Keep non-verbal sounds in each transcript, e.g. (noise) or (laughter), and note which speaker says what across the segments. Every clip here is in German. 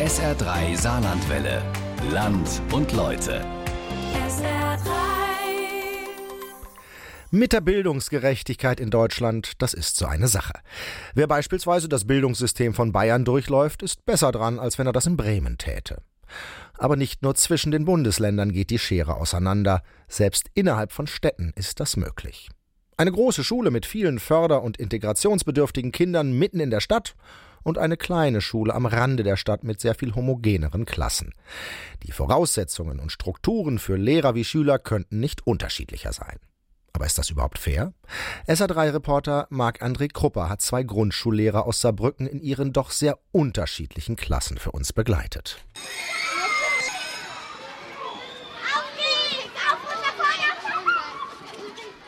Speaker 1: SR3 Saarlandwelle. Land und Leute.
Speaker 2: SR3.
Speaker 3: Mit der Bildungsgerechtigkeit in Deutschland, das ist so eine Sache. Wer beispielsweise das Bildungssystem von Bayern durchläuft, ist besser dran, als wenn er das in Bremen täte. Aber nicht nur zwischen den Bundesländern geht die Schere auseinander, selbst innerhalb von Städten ist das möglich. Eine große Schule mit vielen förder- und integrationsbedürftigen Kindern mitten in der Stadt und eine kleine Schule am Rande der Stadt mit sehr viel homogeneren Klassen. Die Voraussetzungen und Strukturen für Lehrer wie Schüler könnten nicht unterschiedlicher sein. Aber ist das überhaupt fair? SA3-Reporter Marc-André Krupper hat zwei Grundschullehrer aus Saarbrücken in ihren doch sehr unterschiedlichen Klassen für uns begleitet.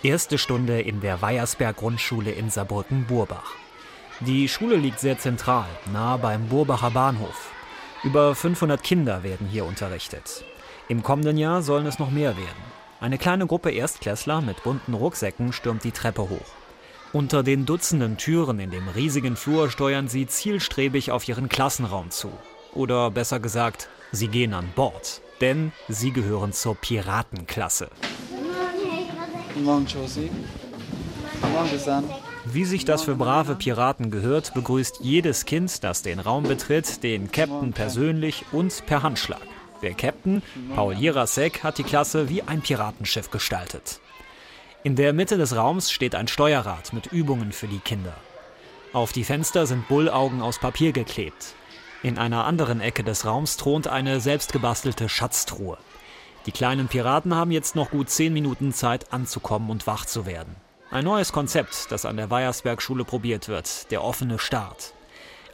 Speaker 4: Erste Stunde in der Weiersberg Grundschule in Saarbrücken-Burbach. Die Schule liegt sehr zentral, nahe beim Burbacher Bahnhof. Über 500 Kinder werden hier unterrichtet. Im kommenden Jahr sollen es noch mehr werden. Eine kleine Gruppe Erstklässler mit bunten Rucksäcken stürmt die Treppe hoch. Unter den Dutzenden Türen in dem riesigen Flur steuern sie zielstrebig auf ihren Klassenraum zu. Oder besser gesagt, sie gehen an Bord. Denn sie gehören zur Piratenklasse.
Speaker 5: Guten Morgen, Josie. Guten Morgen, Bisan.
Speaker 4: Wie sich das für brave Piraten gehört, begrüßt jedes Kind, das den Raum betritt, den Captain persönlich und per Handschlag. Der Captain, Paul Jirasek, hat die Klasse wie ein Piratenschiff gestaltet. In der Mitte des Raums steht ein Steuerrad mit Übungen für die Kinder. Auf die Fenster sind Bullaugen aus Papier geklebt. In einer anderen Ecke des Raums thront eine selbstgebastelte Schatztruhe. Die kleinen Piraten haben jetzt noch gut zehn Minuten Zeit anzukommen und wach zu werden. Ein neues Konzept, das an der Weiersberg-Schule probiert wird, der offene Start.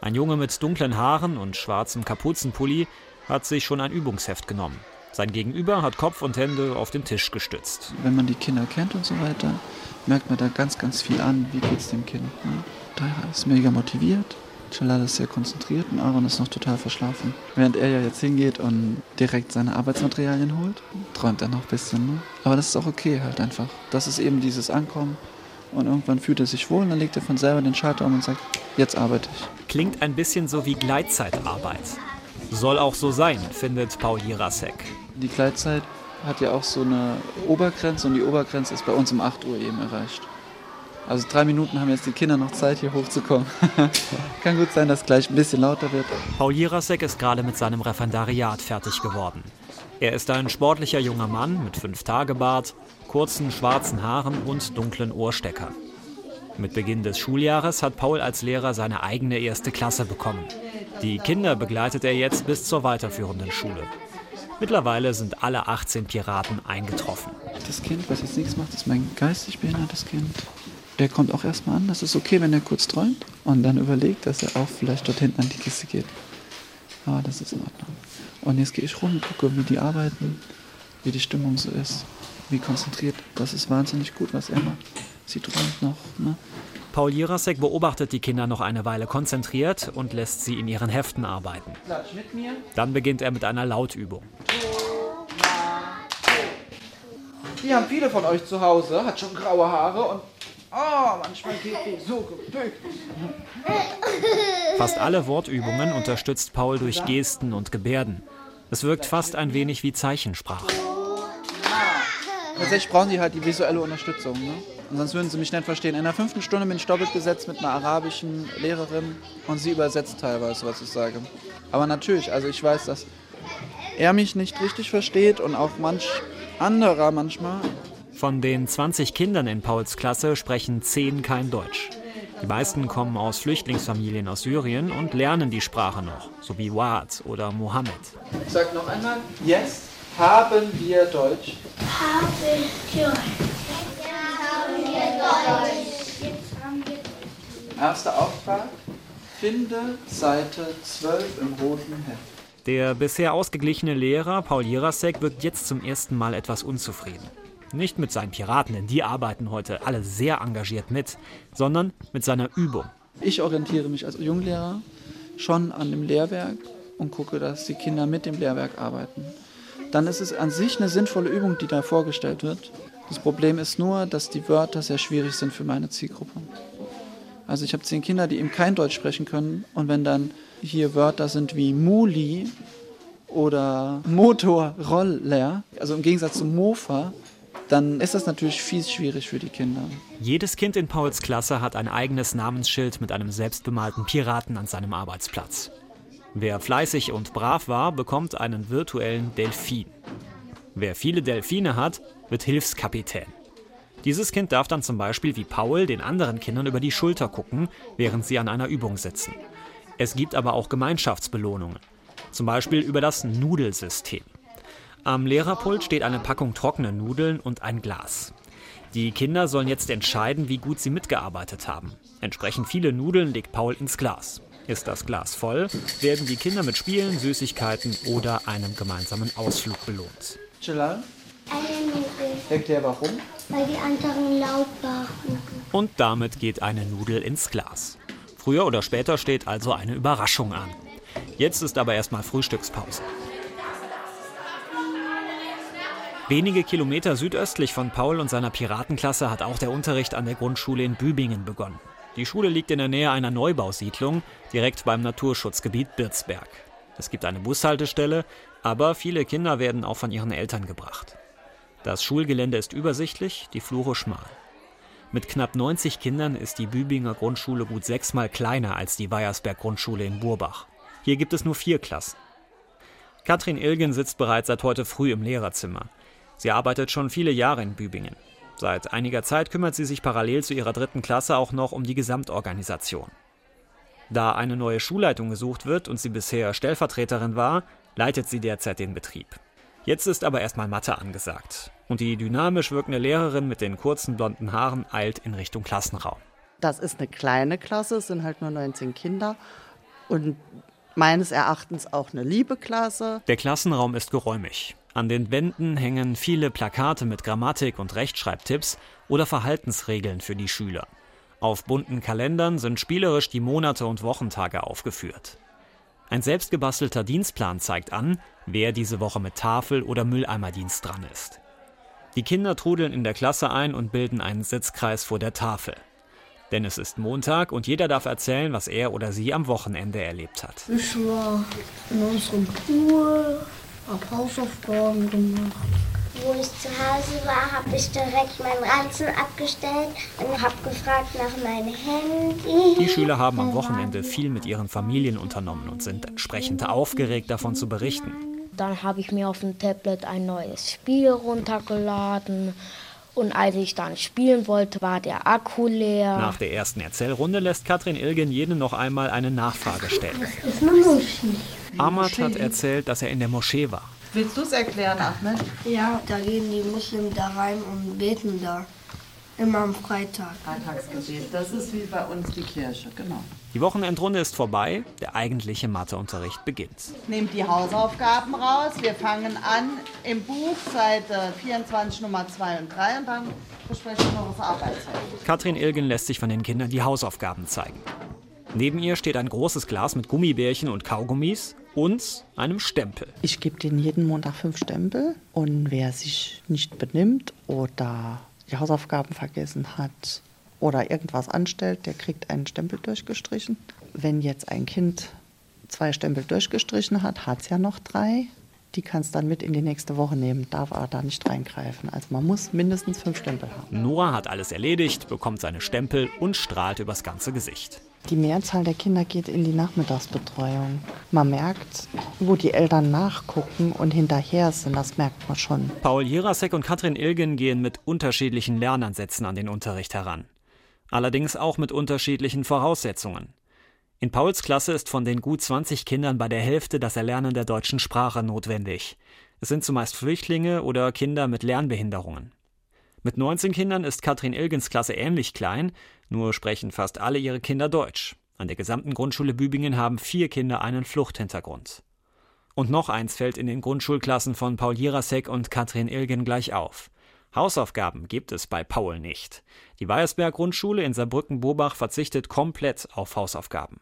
Speaker 4: Ein Junge mit dunklen Haaren und schwarzem Kapuzenpulli hat sich schon ein Übungsheft genommen. Sein Gegenüber hat Kopf und Hände auf den Tisch gestützt.
Speaker 5: Wenn man die Kinder kennt und so weiter, merkt man da ganz, ganz viel an, wie geht es dem Kind. Ne? Daira ist mega motiviert, Jalal ist sehr konzentriert und Aaron ist noch total verschlafen. Während er ja jetzt hingeht und direkt seine Arbeitsmaterialien holt, träumt er noch ein bisschen. Ne? Aber das ist auch okay halt einfach. Das ist eben dieses Ankommen und irgendwann fühlt er sich wohl und dann legt er von selber den Schalter um und sagt, jetzt arbeite ich.
Speaker 4: Klingt ein bisschen so wie Gleitzeitarbeit. Soll auch so sein, findet Paul Jirasek.
Speaker 5: Die Gleitzeit hat ja auch so eine Obergrenze und die Obergrenze ist bei uns um 8 Uhr eben erreicht. Also drei Minuten haben jetzt die Kinder noch Zeit, hier hochzukommen. (laughs) Kann gut sein, dass gleich ein bisschen lauter wird.
Speaker 4: Paul Jirasek ist gerade mit seinem Referendariat fertig geworden. Er ist ein sportlicher junger Mann mit fünf Tage Bart, kurzen schwarzen Haaren und dunklen Ohrsteckern. Mit Beginn des Schuljahres hat Paul als Lehrer seine eigene erste Klasse bekommen. Die Kinder begleitet er jetzt bis zur weiterführenden Schule. Mittlerweile sind alle 18 Piraten eingetroffen.
Speaker 5: Das Kind, was jetzt nichts macht, ist mein geistig behindertes Kind. Der kommt auch erstmal an. Das ist okay, wenn er kurz träumt und dann überlegt, dass er auch vielleicht dort hinten an die Kiste geht. Aber das ist in Ordnung. Und jetzt gehe ich rum und gucke, wie die arbeiten, wie die Stimmung so ist, wie konzentriert. Das ist wahnsinnig gut, was er macht. Sie träumt noch. Ne?
Speaker 4: Paul Jirasek beobachtet die Kinder noch eine Weile konzentriert und lässt sie in ihren Heften arbeiten. Dann beginnt er mit einer Lautübung.
Speaker 5: Die haben viele von euch zu Hause, hat schon graue Haare und oh, manchmal geht die so gebückt.
Speaker 4: Fast alle Wortübungen unterstützt Paul durch Gesten und Gebärden. Es wirkt fast ein wenig wie Zeichensprache.
Speaker 5: Tatsächlich brauchen die halt die visuelle Unterstützung. Ne? Und sonst würden sie mich nicht verstehen. In der fünften Stunde bin ich doppelt besetzt mit einer arabischen Lehrerin und sie übersetzt teilweise, was ich sage. Aber natürlich, also ich weiß, dass er mich nicht richtig versteht und auch manch anderer manchmal.
Speaker 4: Von den 20 Kindern in Pauls Klasse sprechen 10 kein Deutsch. Die meisten kommen aus Flüchtlingsfamilien aus Syrien und lernen die Sprache noch, so wie Waad oder Mohammed.
Speaker 5: Ich sag noch einmal, jetzt haben wir Deutsch.
Speaker 2: Haben wir
Speaker 5: Erster Auftrag, finde Seite 12 im roten Heft.
Speaker 4: Der bisher ausgeglichene Lehrer Paul Jirasek wirkt jetzt zum ersten Mal etwas unzufrieden. Nicht mit seinen Piraten, denn die arbeiten heute alle sehr engagiert mit, sondern mit seiner Übung.
Speaker 5: Ich orientiere mich als Junglehrer schon an dem Lehrwerk und gucke, dass die Kinder mit dem Lehrwerk arbeiten. Dann ist es an sich eine sinnvolle Übung, die da vorgestellt wird. Das Problem ist nur, dass die Wörter sehr schwierig sind für meine Zielgruppe. Also ich habe zehn Kinder, die eben kein Deutsch sprechen können und wenn dann hier Wörter sind wie Muli oder Motorroller, also im Gegensatz zum Mofa, dann ist das natürlich fies schwierig für die Kinder.
Speaker 4: Jedes Kind in Pauls Klasse hat ein eigenes Namensschild mit einem selbstbemalten Piraten an seinem Arbeitsplatz. Wer fleißig und brav war, bekommt einen virtuellen Delfin. Wer viele Delfine hat, wird Hilfskapitän. Dieses Kind darf dann zum Beispiel wie Paul den anderen Kindern über die Schulter gucken, während sie an einer Übung sitzen. Es gibt aber auch Gemeinschaftsbelohnungen. Zum Beispiel über das Nudelsystem. Am Lehrerpult steht eine Packung trockene Nudeln und ein Glas. Die Kinder sollen jetzt entscheiden, wie gut sie mitgearbeitet haben. Entsprechend viele Nudeln legt Paul ins Glas. Ist das Glas voll, werden die Kinder mit Spielen, Süßigkeiten oder einem gemeinsamen Ausflug belohnt.
Speaker 5: Jalal,
Speaker 2: Eine Nudel,
Speaker 5: erklär warum.
Speaker 2: weil die anderen laut waren.
Speaker 4: Und damit geht eine Nudel ins Glas. Früher oder später steht also eine Überraschung an. Jetzt ist aber erstmal Frühstückspause. Wenige Kilometer südöstlich von Paul und seiner Piratenklasse hat auch der Unterricht an der Grundschule in Bübingen begonnen. Die Schule liegt in der Nähe einer Neubausiedlung, direkt beim Naturschutzgebiet Birzberg. Es gibt eine Bushaltestelle, aber viele Kinder werden auch von ihren Eltern gebracht. Das Schulgelände ist übersichtlich, die Flure schmal. Mit knapp 90 Kindern ist die Bübinger Grundschule gut sechsmal kleiner als die Weiersberg Grundschule in Burbach. Hier gibt es nur vier Klassen. Katrin Ilgen sitzt bereits seit heute früh im Lehrerzimmer. Sie arbeitet schon viele Jahre in Bübingen. Seit einiger Zeit kümmert sie sich parallel zu ihrer dritten Klasse auch noch um die Gesamtorganisation. Da eine neue Schulleitung gesucht wird und sie bisher Stellvertreterin war, leitet sie derzeit den Betrieb. Jetzt ist aber erstmal Mathe angesagt. Und die dynamisch wirkende Lehrerin mit den kurzen blonden Haaren eilt in Richtung Klassenraum.
Speaker 6: Das ist eine kleine Klasse, es sind halt nur 19 Kinder und meines Erachtens auch eine liebe Klasse.
Speaker 4: Der Klassenraum ist geräumig. An den Wänden hängen viele Plakate mit Grammatik- und Rechtschreibtipps oder Verhaltensregeln für die Schüler. Auf bunten Kalendern sind spielerisch die Monate und Wochentage aufgeführt. Ein selbstgebastelter Dienstplan zeigt an, wer diese Woche mit Tafel- oder Mülleimerdienst dran ist. Die Kinder trudeln in der Klasse ein und bilden einen Sitzkreis vor der Tafel. Denn es ist Montag und jeder darf erzählen, was er oder sie am Wochenende erlebt hat.
Speaker 7: Ich war in unserem Pool, hab Hausaufgaben gemacht.
Speaker 2: Wo ich zu Hause war, habe ich direkt meinen Ranzen abgestellt und habe gefragt nach meinem Handy.
Speaker 4: Die Schüler haben am Wochenende viel mit ihren Familien unternommen und sind entsprechend aufgeregt davon zu berichten.
Speaker 7: Dann habe ich mir auf dem Tablet ein neues Spiel runtergeladen. Und als ich dann spielen wollte, war der Akku leer.
Speaker 4: Nach der ersten Erzählrunde lässt Katrin Ilgen jeden noch einmal eine Nachfrage stellen.
Speaker 7: ist eine Muschi.
Speaker 4: Ahmad hat erzählt, dass er in der Moschee war.
Speaker 6: Willst du es erklären, Ahmed?
Speaker 8: Ja, da gehen die Muslimen da rein und beten da. Immer am Freitag.
Speaker 6: Freitagsgebet, das ist wie bei uns die Kirche, genau.
Speaker 4: Die Wochenendrunde ist vorbei, der eigentliche Matheunterricht beginnt.
Speaker 6: Nehmt die Hausaufgaben raus. Wir fangen an im Buch, Seite 24, Nummer 2 und 3 und dann besprechen wir noch das Arbeitsheft.
Speaker 4: Katrin Ilgen lässt sich von den Kindern die Hausaufgaben zeigen. Neben ihr steht ein großes Glas mit Gummibärchen und Kaugummis und einem Stempel.
Speaker 6: Ich gebe denen jeden Montag fünf Stempel und wer sich nicht benimmt oder die Hausaufgaben vergessen hat oder irgendwas anstellt, der kriegt einen Stempel durchgestrichen. Wenn jetzt ein Kind zwei Stempel durchgestrichen hat, hat es ja noch drei. Die kann es dann mit in die nächste Woche nehmen, darf aber da nicht reingreifen. Also man muss mindestens fünf Stempel haben.
Speaker 4: Noah hat alles erledigt, bekommt seine Stempel und strahlt übers ganze Gesicht.
Speaker 6: Die Mehrzahl der Kinder geht in die Nachmittagsbetreuung. Man merkt, wo die Eltern nachgucken und hinterher sind, das merkt man schon.
Speaker 4: Paul Jirasek und Katrin Ilgen gehen mit unterschiedlichen Lernansätzen an den Unterricht heran. Allerdings auch mit unterschiedlichen Voraussetzungen. In Pauls Klasse ist von den gut 20 Kindern bei der Hälfte das Erlernen der deutschen Sprache notwendig. Es sind zumeist Flüchtlinge oder Kinder mit Lernbehinderungen. Mit 19 Kindern ist Katrin Ilgens Klasse ähnlich klein, nur sprechen fast alle ihre Kinder Deutsch. An der gesamten Grundschule Bübingen haben vier Kinder einen Fluchthintergrund. Und noch eins fällt in den Grundschulklassen von Paul Jirasek und Katrin Ilgen gleich auf. Hausaufgaben gibt es bei Paul nicht. Die Weiersberg Grundschule in Saarbrücken-Bobach verzichtet komplett auf Hausaufgaben.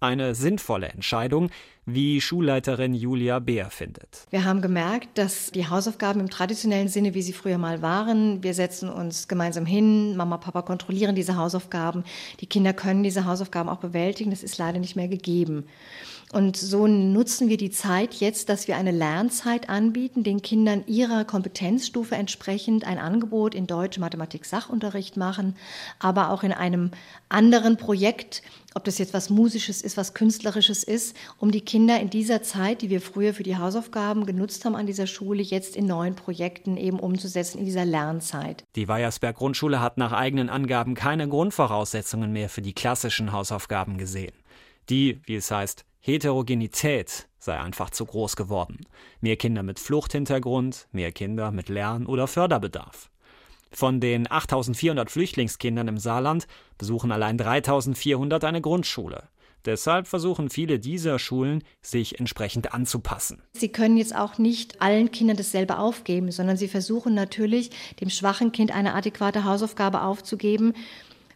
Speaker 4: Eine sinnvolle Entscheidung, wie Schulleiterin Julia Beer findet.
Speaker 9: Wir haben gemerkt, dass die Hausaufgaben im traditionellen Sinne, wie sie früher mal waren, wir setzen uns gemeinsam hin, Mama, Papa kontrollieren diese Hausaufgaben, die Kinder können diese Hausaufgaben auch bewältigen, das ist leider nicht mehr gegeben. Und so nutzen wir die Zeit jetzt, dass wir eine Lernzeit anbieten, den Kindern ihrer Kompetenzstufe entsprechend ein Angebot in Deutsch, Mathematik, Sachunterricht machen, aber auch in einem anderen Projekt, ob das jetzt was Musisches ist, was Künstlerisches ist, um die Kinder in dieser Zeit, die wir früher für die Hausaufgaben genutzt haben an dieser Schule, jetzt in neuen Projekten eben umzusetzen in dieser Lernzeit.
Speaker 4: Die Weiersberg Grundschule hat nach eigenen Angaben keine Grundvoraussetzungen mehr für die klassischen Hausaufgaben gesehen. Die, wie es heißt, Heterogenität sei einfach zu groß geworden. Mehr Kinder mit Fluchthintergrund, mehr Kinder mit Lern- oder Förderbedarf. Von den 8400 Flüchtlingskindern im Saarland besuchen allein 3400 eine Grundschule. Deshalb versuchen viele dieser Schulen, sich entsprechend anzupassen.
Speaker 9: Sie können jetzt auch nicht allen Kindern dasselbe aufgeben, sondern sie versuchen natürlich, dem schwachen Kind eine adäquate Hausaufgabe aufzugeben,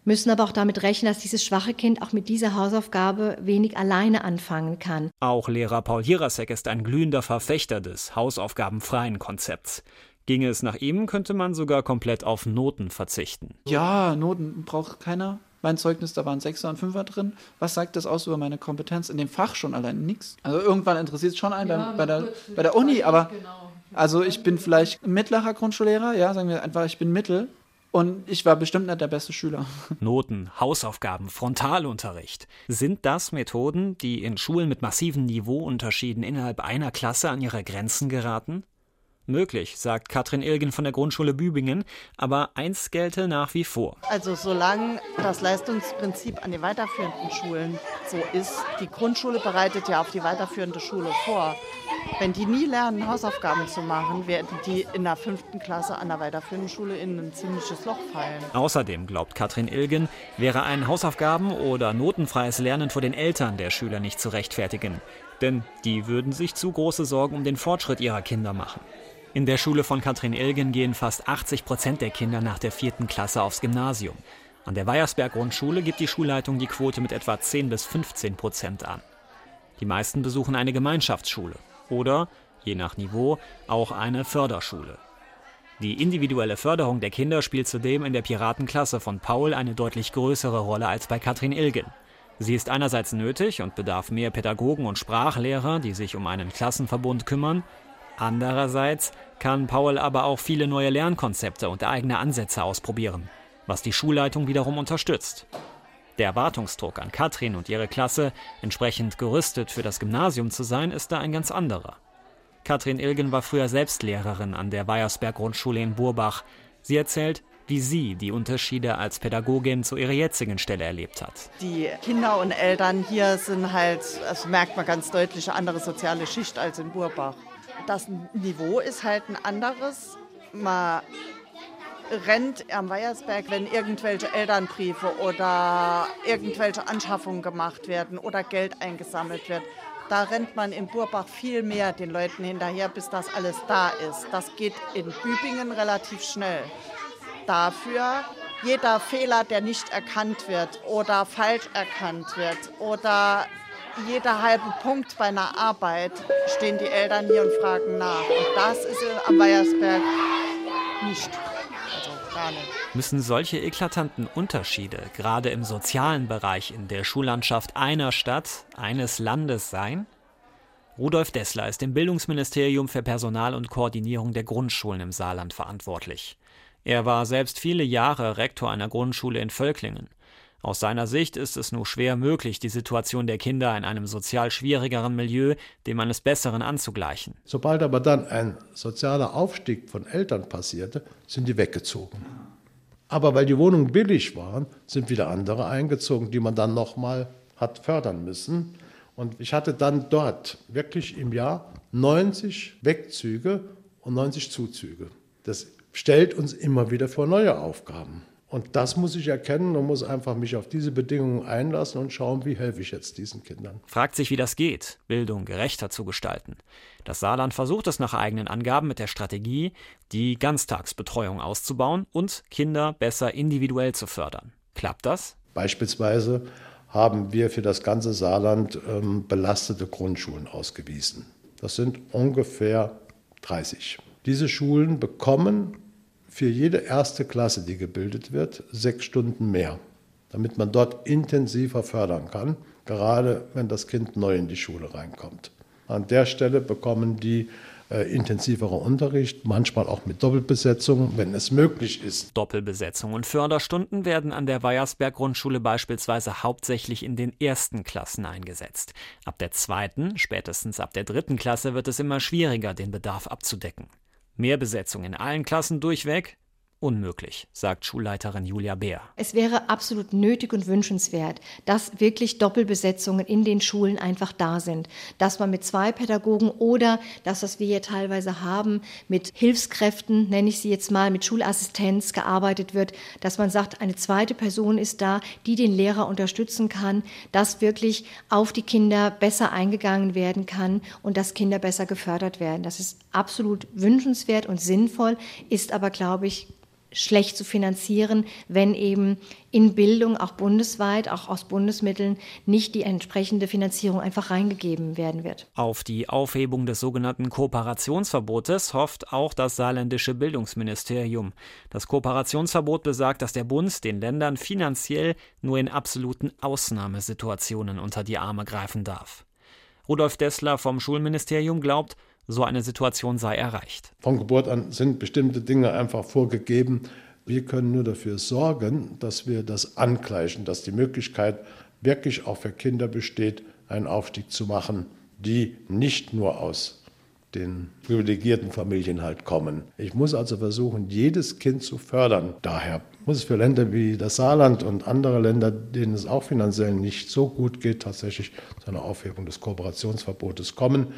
Speaker 9: müssen aber auch damit rechnen, dass dieses schwache Kind auch mit dieser Hausaufgabe wenig alleine anfangen kann.
Speaker 4: Auch Lehrer Paul Hirasek ist ein glühender Verfechter des hausaufgabenfreien Konzepts. Ginge es nach ihm, könnte man sogar komplett auf Noten verzichten.
Speaker 5: Ja, Noten braucht keiner. Mein Zeugnis, da waren Sechser und Fünfer drin. Was sagt das aus über meine Kompetenz? In dem Fach schon allein nichts. Also irgendwann interessiert es schon einen ja, bei, der, bei der Uni, aber genau. also ich bin vielleicht mittlerer Grundschullehrer, ja, sagen wir einfach, ich bin Mittel und ich war bestimmt nicht der beste Schüler. (laughs)
Speaker 4: Noten, Hausaufgaben, Frontalunterricht. Sind das Methoden, die in Schulen mit massiven Niveauunterschieden innerhalb einer Klasse an ihre Grenzen geraten? Möglich, sagt Katrin Ilgen von der Grundschule Bübingen, aber eins gelte nach wie vor.
Speaker 6: Also solange das Leistungsprinzip an den weiterführenden Schulen so ist, die Grundschule bereitet ja auf die weiterführende Schule vor. Wenn die nie lernen, Hausaufgaben zu machen, werden die in der fünften Klasse an der weiterführenden Schule in ein ziemliches Loch fallen.
Speaker 4: Außerdem, glaubt Katrin Ilgen, wäre ein Hausaufgaben- oder notenfreies Lernen vor den Eltern der Schüler nicht zu rechtfertigen. Denn die würden sich zu große Sorgen um den Fortschritt ihrer Kinder machen. In der Schule von Katrin Ilgen gehen fast 80 Prozent der Kinder nach der vierten Klasse aufs Gymnasium. An der Weiersberg Grundschule gibt die Schulleitung die Quote mit etwa 10 bis 15 Prozent an. Die meisten besuchen eine Gemeinschaftsschule oder, je nach Niveau, auch eine Förderschule. Die individuelle Förderung der Kinder spielt zudem in der Piratenklasse von Paul eine deutlich größere Rolle als bei Katrin Ilgen. Sie ist einerseits nötig und bedarf mehr Pädagogen und Sprachlehrer, die sich um einen Klassenverbund kümmern, Andererseits kann Paul aber auch viele neue Lernkonzepte und eigene Ansätze ausprobieren, was die Schulleitung wiederum unterstützt. Der Erwartungsdruck an Katrin und ihre Klasse, entsprechend gerüstet für das Gymnasium zu sein, ist da ein ganz anderer. Katrin Ilgen war früher selbst Lehrerin an der Weiersberg Grundschule in Burbach. Sie erzählt, wie sie die Unterschiede als Pädagogin zu ihrer jetzigen Stelle erlebt hat.
Speaker 6: Die Kinder und Eltern hier sind halt, das merkt man ganz deutlich, eine andere soziale Schicht als in Burbach das Niveau ist halt ein anderes. Man rennt am Weiersberg, wenn irgendwelche Elternbriefe oder irgendwelche Anschaffungen gemacht werden oder Geld eingesammelt wird. Da rennt man in Burbach viel mehr den Leuten hinterher, bis das alles da ist. Das geht in Bübingen relativ schnell. Dafür jeder Fehler, der nicht erkannt wird oder falsch erkannt wird oder jeder halbe Punkt bei einer Arbeit stehen die Eltern hier und fragen nach. Und das ist am Weiersberg nicht. Also gar nicht.
Speaker 4: Müssen solche eklatanten Unterschiede gerade im sozialen Bereich in der Schullandschaft einer Stadt, eines Landes sein? Rudolf Dessler ist im Bildungsministerium für Personal und Koordinierung der Grundschulen im Saarland verantwortlich. Er war selbst viele Jahre Rektor einer Grundschule in Völklingen. Aus seiner Sicht ist es nur schwer möglich, die Situation der Kinder in einem sozial schwierigeren Milieu dem eines Besseren anzugleichen.
Speaker 10: Sobald aber dann ein sozialer Aufstieg von Eltern passierte, sind die weggezogen. Aber weil die Wohnungen billig waren, sind wieder andere eingezogen, die man dann nochmal hat fördern müssen. Und ich hatte dann dort wirklich im Jahr 90 Wegzüge und 90 Zuzüge. Das stellt uns immer wieder vor neue Aufgaben. Und das muss ich erkennen und muss einfach mich auf diese Bedingungen einlassen und schauen, wie helfe ich jetzt diesen Kindern.
Speaker 4: Fragt sich, wie das geht, Bildung gerechter zu gestalten. Das Saarland versucht es nach eigenen Angaben mit der Strategie, die Ganztagsbetreuung auszubauen und Kinder besser individuell zu fördern. Klappt das?
Speaker 10: Beispielsweise haben wir für das ganze Saarland ähm, belastete Grundschulen ausgewiesen. Das sind ungefähr 30. Diese Schulen bekommen für jede erste Klasse, die gebildet wird, sechs Stunden mehr, damit man dort intensiver fördern kann, gerade wenn das Kind neu in die Schule reinkommt. An der Stelle bekommen die äh, intensiverer Unterricht, manchmal auch mit Doppelbesetzung, wenn es möglich ist.
Speaker 4: Doppelbesetzung und Förderstunden werden an der Weiersberg Grundschule beispielsweise hauptsächlich in den ersten Klassen eingesetzt. Ab der zweiten, spätestens ab der dritten Klasse wird es immer schwieriger, den Bedarf abzudecken. Mehr Besetzung in allen Klassen durchweg unmöglich, sagt Schulleiterin Julia Beer.
Speaker 9: Es wäre absolut nötig und wünschenswert, dass wirklich Doppelbesetzungen in den Schulen einfach da sind. Dass man mit zwei Pädagogen oder das, was wir hier teilweise haben, mit Hilfskräften, nenne ich sie jetzt mal, mit Schulassistenz gearbeitet wird, dass man sagt, eine zweite Person ist da, die den Lehrer unterstützen kann, dass wirklich auf die Kinder besser eingegangen werden kann und dass Kinder besser gefördert werden. Das ist absolut wünschenswert und sinnvoll, ist aber, glaube ich, schlecht zu finanzieren, wenn eben in Bildung auch bundesweit, auch aus Bundesmitteln, nicht die entsprechende Finanzierung einfach reingegeben werden wird.
Speaker 4: Auf die Aufhebung des sogenannten Kooperationsverbotes hofft auch das saarländische Bildungsministerium. Das Kooperationsverbot besagt, dass der Bund den Ländern finanziell nur in absoluten Ausnahmesituationen unter die Arme greifen darf. Rudolf Dessler vom Schulministerium glaubt, so eine Situation sei erreicht.
Speaker 10: Von Geburt an sind bestimmte Dinge einfach vorgegeben. Wir können nur dafür sorgen, dass wir das angleichen, dass die Möglichkeit wirklich auch für Kinder besteht, einen Aufstieg zu machen, die nicht nur aus den privilegierten Familien halt kommen. Ich muss also versuchen, jedes Kind zu fördern. Daher muss es für Länder wie das Saarland und andere Länder, denen es auch finanziell nicht so gut geht, tatsächlich zu einer Aufhebung des Kooperationsverbotes kommen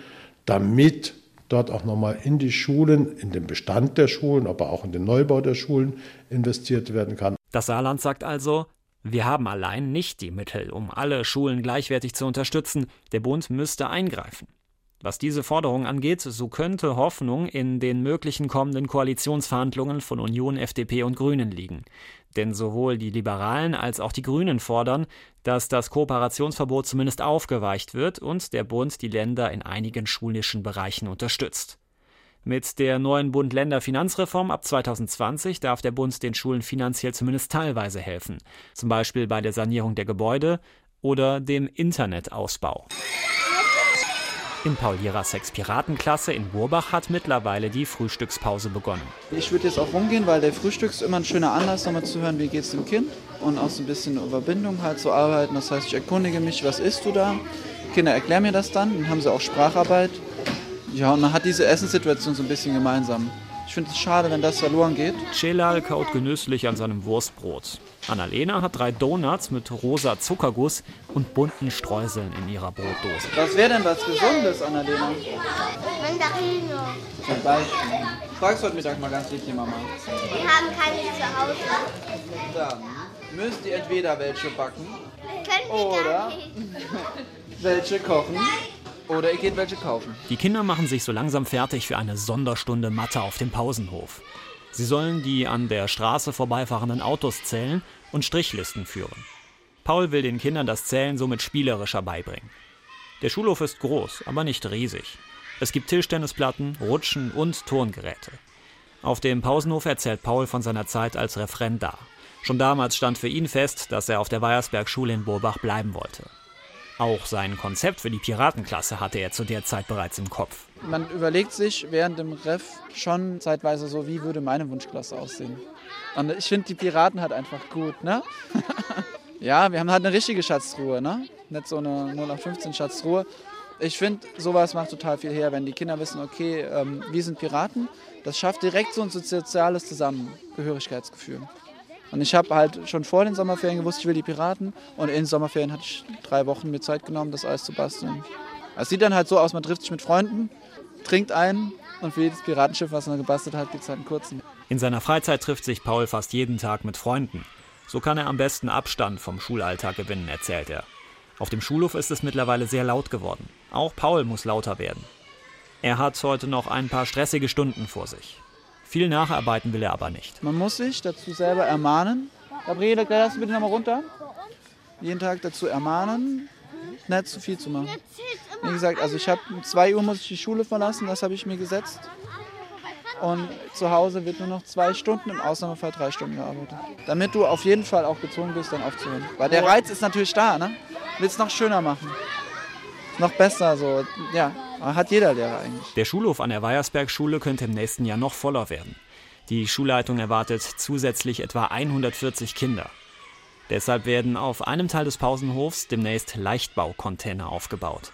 Speaker 10: damit dort auch nochmal in die Schulen, in den Bestand der Schulen, aber auch in den Neubau der Schulen investiert werden kann.
Speaker 4: Das Saarland sagt also, wir haben allein nicht die Mittel, um alle Schulen gleichwertig zu unterstützen. Der Bund müsste eingreifen. Was diese Forderung angeht, so könnte Hoffnung in den möglichen kommenden Koalitionsverhandlungen von Union, FDP und Grünen liegen. Denn sowohl die Liberalen als auch die Grünen fordern, dass das Kooperationsverbot zumindest aufgeweicht wird und der Bund die Länder in einigen schulischen Bereichen unterstützt. Mit der neuen Bund-Länder-Finanzreform ab 2020 darf der Bund den Schulen finanziell zumindest teilweise helfen, zum Beispiel bei der Sanierung der Gebäude oder dem Internetausbau. In Paul Jiraseks Piratenklasse in Burbach hat mittlerweile die Frühstückspause begonnen.
Speaker 5: Ich würde jetzt auch rumgehen, weil der Frühstück ist immer ein schöner Anlass, nochmal zu hören, wie geht es dem Kind und auch so ein bisschen über Bindung halt zu arbeiten. Das heißt, ich erkundige mich, was isst du da? Kinder erklären mir das dann, dann haben sie auch Spracharbeit. Ja, und man hat diese Essenssituation so ein bisschen gemeinsam. Ich finde es schade, wenn das verloren geht.
Speaker 4: Celal kaut genüsslich an seinem Wurstbrot. Annalena hat drei Donuts mit rosa Zuckerguss und bunten Streuseln in ihrer Brotdose.
Speaker 5: Was wäre denn was Gesundes, Annalena?
Speaker 2: Mandarino.
Speaker 5: Zum Beispiel. Fragst heute Mittag mal ganz lieb die Mama.
Speaker 2: Wir haben keine zu Hause.
Speaker 5: Dann müsst ihr entweder welche backen
Speaker 2: Können wir
Speaker 5: Oder?
Speaker 2: gar nicht. (laughs)
Speaker 5: welche kochen oder ihr geht welche kaufen.
Speaker 4: Die Kinder machen sich so langsam fertig für eine Sonderstunde Mathe auf dem Pausenhof. Sie sollen die an der Straße vorbeifahrenden Autos zählen und Strichlisten führen. Paul will den Kindern das Zählen somit spielerischer beibringen. Der Schulhof ist groß, aber nicht riesig. Es gibt Tischtennisplatten, Rutschen und Turngeräte. Auf dem Pausenhof erzählt Paul von seiner Zeit als Referendar. Schon damals stand für ihn fest, dass er auf der Weiersberg-Schule in Burbach bleiben wollte. Auch sein Konzept für die Piratenklasse hatte er zu der Zeit bereits im Kopf.
Speaker 5: Man überlegt sich während dem Ref schon zeitweise so, wie würde meine Wunschklasse aussehen. Und ich finde die Piraten halt einfach gut, ne? (laughs) ja, wir haben halt eine richtige Schatztruhe, ne? Nicht so eine 0815 Schatztruhe. Ich finde, sowas macht total viel her, wenn die Kinder wissen, okay, ähm, wir sind Piraten. Das schafft direkt so ein soziales Zusammengehörigkeitsgefühl. Und ich habe halt schon vor den Sommerferien gewusst, ich will die Piraten. Und in den Sommerferien hatte ich drei Wochen mir Zeit genommen, das alles zu basteln. Es sieht dann halt so aus, man trifft sich mit Freunden, trinkt ein und für jedes Piratenschiff, was man gebastelt hat, gibt es halt einen kurzen.
Speaker 4: In seiner Freizeit trifft sich Paul fast jeden Tag mit Freunden. So kann er am besten Abstand vom Schulalltag gewinnen, erzählt er. Auf dem Schulhof ist es mittlerweile sehr laut geworden. Auch Paul muss lauter werden. Er hat heute noch ein paar stressige Stunden vor sich. Viel nacharbeiten will er aber nicht.
Speaker 5: Man muss sich dazu selber ermahnen. Gabriele, das bitte nochmal runter. jeden Tag dazu ermahnen, nicht zu viel zu machen. Wie gesagt, also ich habe 2 Uhr muss ich die Schule verlassen, das habe ich mir gesetzt. Und zu Hause wird nur noch zwei Stunden, im Ausnahmefall drei Stunden gearbeitet. Damit du auf jeden Fall auch gezwungen bist, dann aufzuhören. Weil der Reiz ist natürlich da, ne? Will es noch schöner machen. Noch besser, so, ja. Hat jeder Lehrer eigentlich.
Speaker 4: Der Schulhof an der Weiersberg-Schule könnte im nächsten Jahr noch voller werden. Die Schulleitung erwartet zusätzlich etwa 140 Kinder. Deshalb werden auf einem Teil des Pausenhofs demnächst Leichtbaucontainer aufgebaut.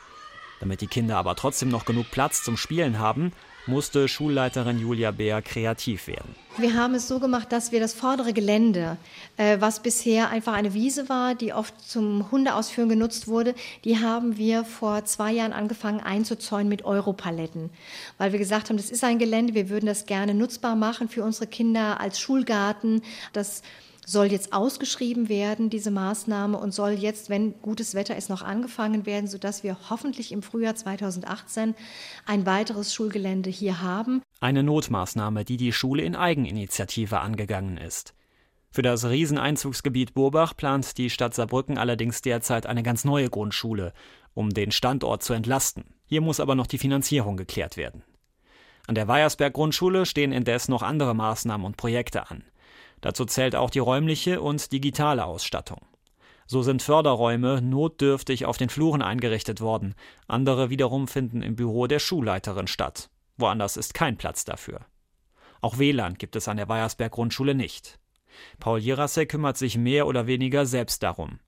Speaker 4: Damit die Kinder aber trotzdem noch genug Platz zum Spielen haben, musste Schulleiterin Julia Beer kreativ werden.
Speaker 9: Wir haben es so gemacht, dass wir das vordere Gelände, äh, was bisher einfach eine Wiese war, die oft zum Hundeausführen genutzt wurde, die haben wir vor zwei Jahren angefangen einzuzäunen mit Europaletten. Weil wir gesagt haben, das ist ein Gelände, wir würden das gerne nutzbar machen für unsere Kinder als Schulgarten. Das soll jetzt ausgeschrieben werden, diese Maßnahme, und soll jetzt, wenn gutes Wetter ist, noch angefangen werden, sodass wir hoffentlich im Frühjahr 2018 ein weiteres Schulgelände hier haben.
Speaker 4: Eine Notmaßnahme, die die Schule in Eigeninitiative angegangen ist. Für das Rieseneinzugsgebiet Burbach plant die Stadt Saarbrücken allerdings derzeit eine ganz neue Grundschule, um den Standort zu entlasten. Hier muss aber noch die Finanzierung geklärt werden. An der Weiersberg Grundschule stehen indes noch andere Maßnahmen und Projekte an. Dazu zählt auch die räumliche und digitale Ausstattung. So sind Förderräume notdürftig auf den Fluren eingerichtet worden, andere wiederum finden im Büro der Schulleiterin statt. Woanders ist kein Platz dafür. Auch WLAN gibt es an der Weiersberg Grundschule nicht. Paul Jirasek kümmert sich mehr oder weniger selbst darum.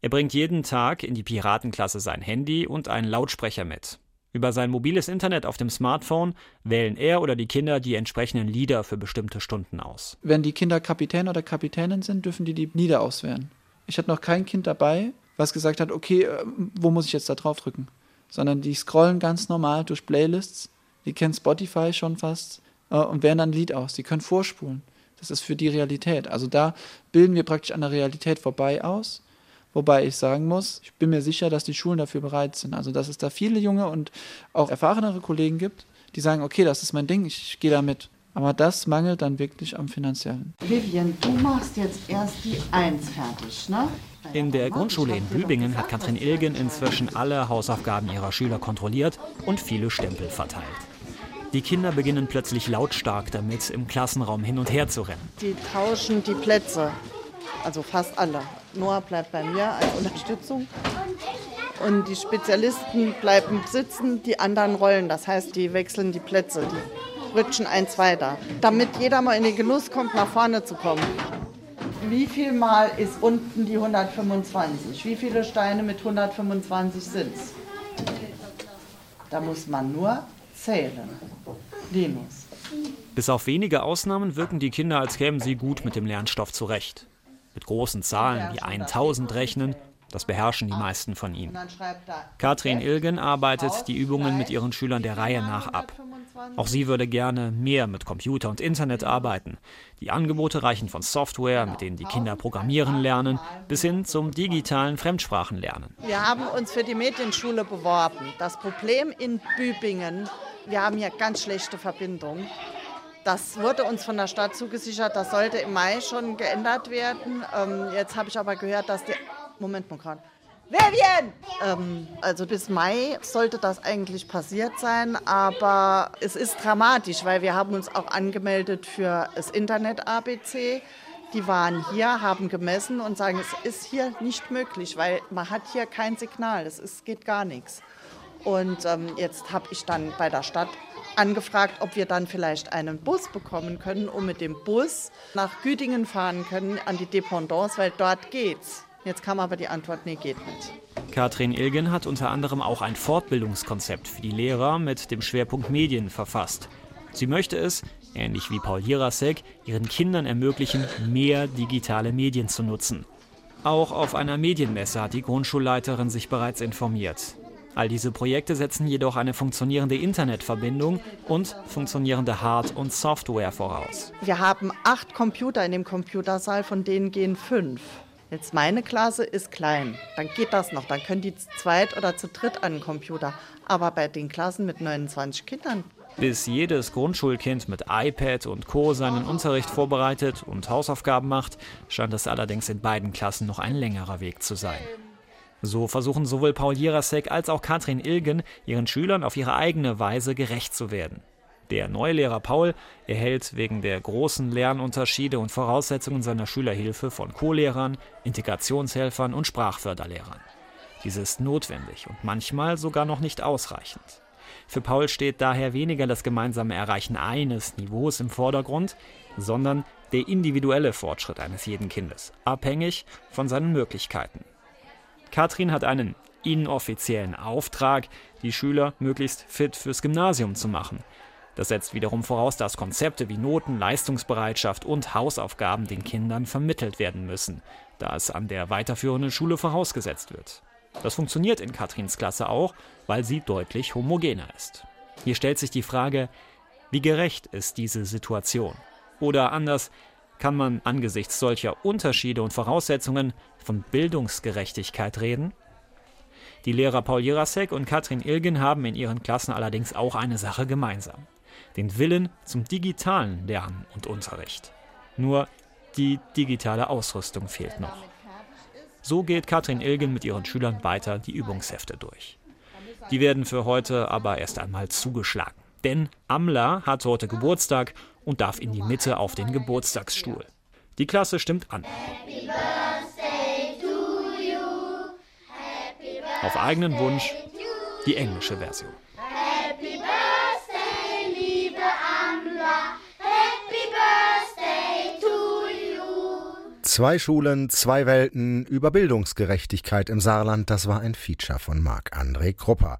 Speaker 4: Er bringt jeden Tag in die Piratenklasse sein Handy und einen Lautsprecher mit. Über sein mobiles Internet auf dem Smartphone wählen er oder die Kinder die entsprechenden Lieder für bestimmte Stunden aus.
Speaker 5: Wenn die Kinder Kapitän oder Kapitänin sind, dürfen die die Lieder auswählen. Ich hatte noch kein Kind dabei, was gesagt hat, okay, äh, wo muss ich jetzt da drauf drücken? Sondern die scrollen ganz normal durch Playlists, die kennen Spotify schon fast äh, und wählen dann ein Lied aus. Die können vorspulen. Das ist für die Realität. Also da bilden wir praktisch an der Realität vorbei aus Wobei ich sagen muss, ich bin mir sicher, dass die Schulen dafür bereit sind. Also, dass es da viele junge und auch erfahrenere Kollegen gibt, die sagen, okay, das ist mein Ding, ich gehe da mit. Aber das mangelt dann wirklich am finanziellen.
Speaker 6: Vivian, du machst jetzt erst die Eins fertig, ne?
Speaker 4: In der Grundschule in Bübingen hat Katrin Ilgen inzwischen alle Hausaufgaben ihrer Schüler kontrolliert und viele Stempel verteilt. Die Kinder beginnen plötzlich lautstark damit, im Klassenraum hin und her zu rennen.
Speaker 6: Die tauschen die Plätze, also fast alle. Noah bleibt bei mir als Unterstützung. Und die Spezialisten bleiben sitzen, die anderen rollen. Das heißt, die wechseln die Plätze, die rutschen eins weiter. Damit jeder mal in den Genuss kommt, nach vorne zu kommen. Wie viel Mal ist unten die 125? Wie viele Steine mit 125 sind es? Da muss man nur zählen. Linus.
Speaker 4: Bis auf wenige Ausnahmen wirken die Kinder, als kämen sie gut mit dem Lernstoff zurecht mit großen Zahlen wie 1000 rechnen, das beherrschen die meisten von ihnen. Katrin Ilgen arbeitet die Übungen mit ihren Schülern der Reihe nach ab. Auch sie würde gerne mehr mit Computer und Internet arbeiten. Die Angebote reichen von Software, mit denen die Kinder programmieren lernen, bis hin zum digitalen Fremdsprachenlernen.
Speaker 6: Wir haben uns für die Medienschule beworben. Das Problem in Bübingen, wir haben hier ganz schlechte Verbindungen. Das wurde uns von der Stadt zugesichert, das sollte im Mai schon geändert werden. Ähm, jetzt habe ich aber gehört, dass die. Moment mal gerade. Vivian! Ähm, also bis Mai sollte das eigentlich passiert sein, aber es ist dramatisch, weil wir haben uns auch angemeldet für das Internet ABC. Die waren hier, haben gemessen und sagen, es ist hier nicht möglich, weil man hat hier kein Signal, es ist, geht gar nichts. Und ähm, jetzt habe ich dann bei der Stadt angefragt, ob wir dann vielleicht einen Bus bekommen können, um mit dem Bus nach Güdingen fahren können an die Dependance, weil dort geht's. Jetzt kam aber die Antwort, nee, geht nicht.
Speaker 4: Katrin Ilgen hat unter anderem auch ein Fortbildungskonzept für die Lehrer mit dem Schwerpunkt Medien verfasst. Sie möchte es, ähnlich wie Paul Jirasek, ihren Kindern ermöglichen, mehr digitale Medien zu nutzen. Auch auf einer Medienmesse hat die Grundschulleiterin sich bereits informiert. All diese Projekte setzen jedoch eine funktionierende Internetverbindung und funktionierende Hard- und Software voraus.
Speaker 6: Wir haben acht Computer in dem Computersaal, von denen gehen fünf. Jetzt meine Klasse ist klein, dann geht das noch, dann können die zu zweit oder zu dritt an den Computer. Aber bei den Klassen mit 29 Kindern
Speaker 4: Bis jedes Grundschulkind mit iPad und Co. seinen Unterricht vorbereitet und Hausaufgaben macht, scheint es allerdings in beiden Klassen noch ein längerer Weg zu sein. So versuchen sowohl Paul Jirasek als auch Katrin Ilgen, ihren Schülern auf ihre eigene Weise gerecht zu werden. Der neue Lehrer Paul erhält wegen der großen Lernunterschiede und Voraussetzungen seiner Schülerhilfe von Co-Lehrern, Integrationshelfern und Sprachförderlehrern. Diese ist notwendig und manchmal sogar noch nicht ausreichend. Für Paul steht daher weniger das gemeinsame Erreichen eines Niveaus im Vordergrund, sondern der individuelle Fortschritt eines jeden Kindes, abhängig von seinen Möglichkeiten. Katrin hat einen inoffiziellen Auftrag, die Schüler möglichst fit fürs Gymnasium zu machen. Das setzt wiederum voraus, dass Konzepte wie Noten, Leistungsbereitschaft und Hausaufgaben den Kindern vermittelt werden müssen, da es an der weiterführenden Schule vorausgesetzt wird. Das funktioniert in Katrins Klasse auch, weil sie deutlich homogener ist. Hier stellt sich die Frage, wie gerecht ist diese Situation? Oder anders, kann man angesichts solcher Unterschiede und Voraussetzungen von Bildungsgerechtigkeit reden? Die Lehrer Paul Jirasek und Katrin Ilgen haben in ihren Klassen allerdings auch eine Sache gemeinsam. Den Willen zum digitalen Lernen und Unterricht. Nur die digitale Ausrüstung fehlt noch. So geht Katrin Ilgen mit ihren Schülern weiter die Übungshefte durch. Die werden für heute aber erst einmal zugeschlagen. Denn Amla hat heute Geburtstag und darf in die Mitte auf den Geburtstagsstuhl. Die Klasse stimmt an. Auf eigenen Wunsch die englische Version.
Speaker 3: Zwei Schulen, zwei Welten über Bildungsgerechtigkeit im Saarland, das war ein Feature von Marc-André Krupper.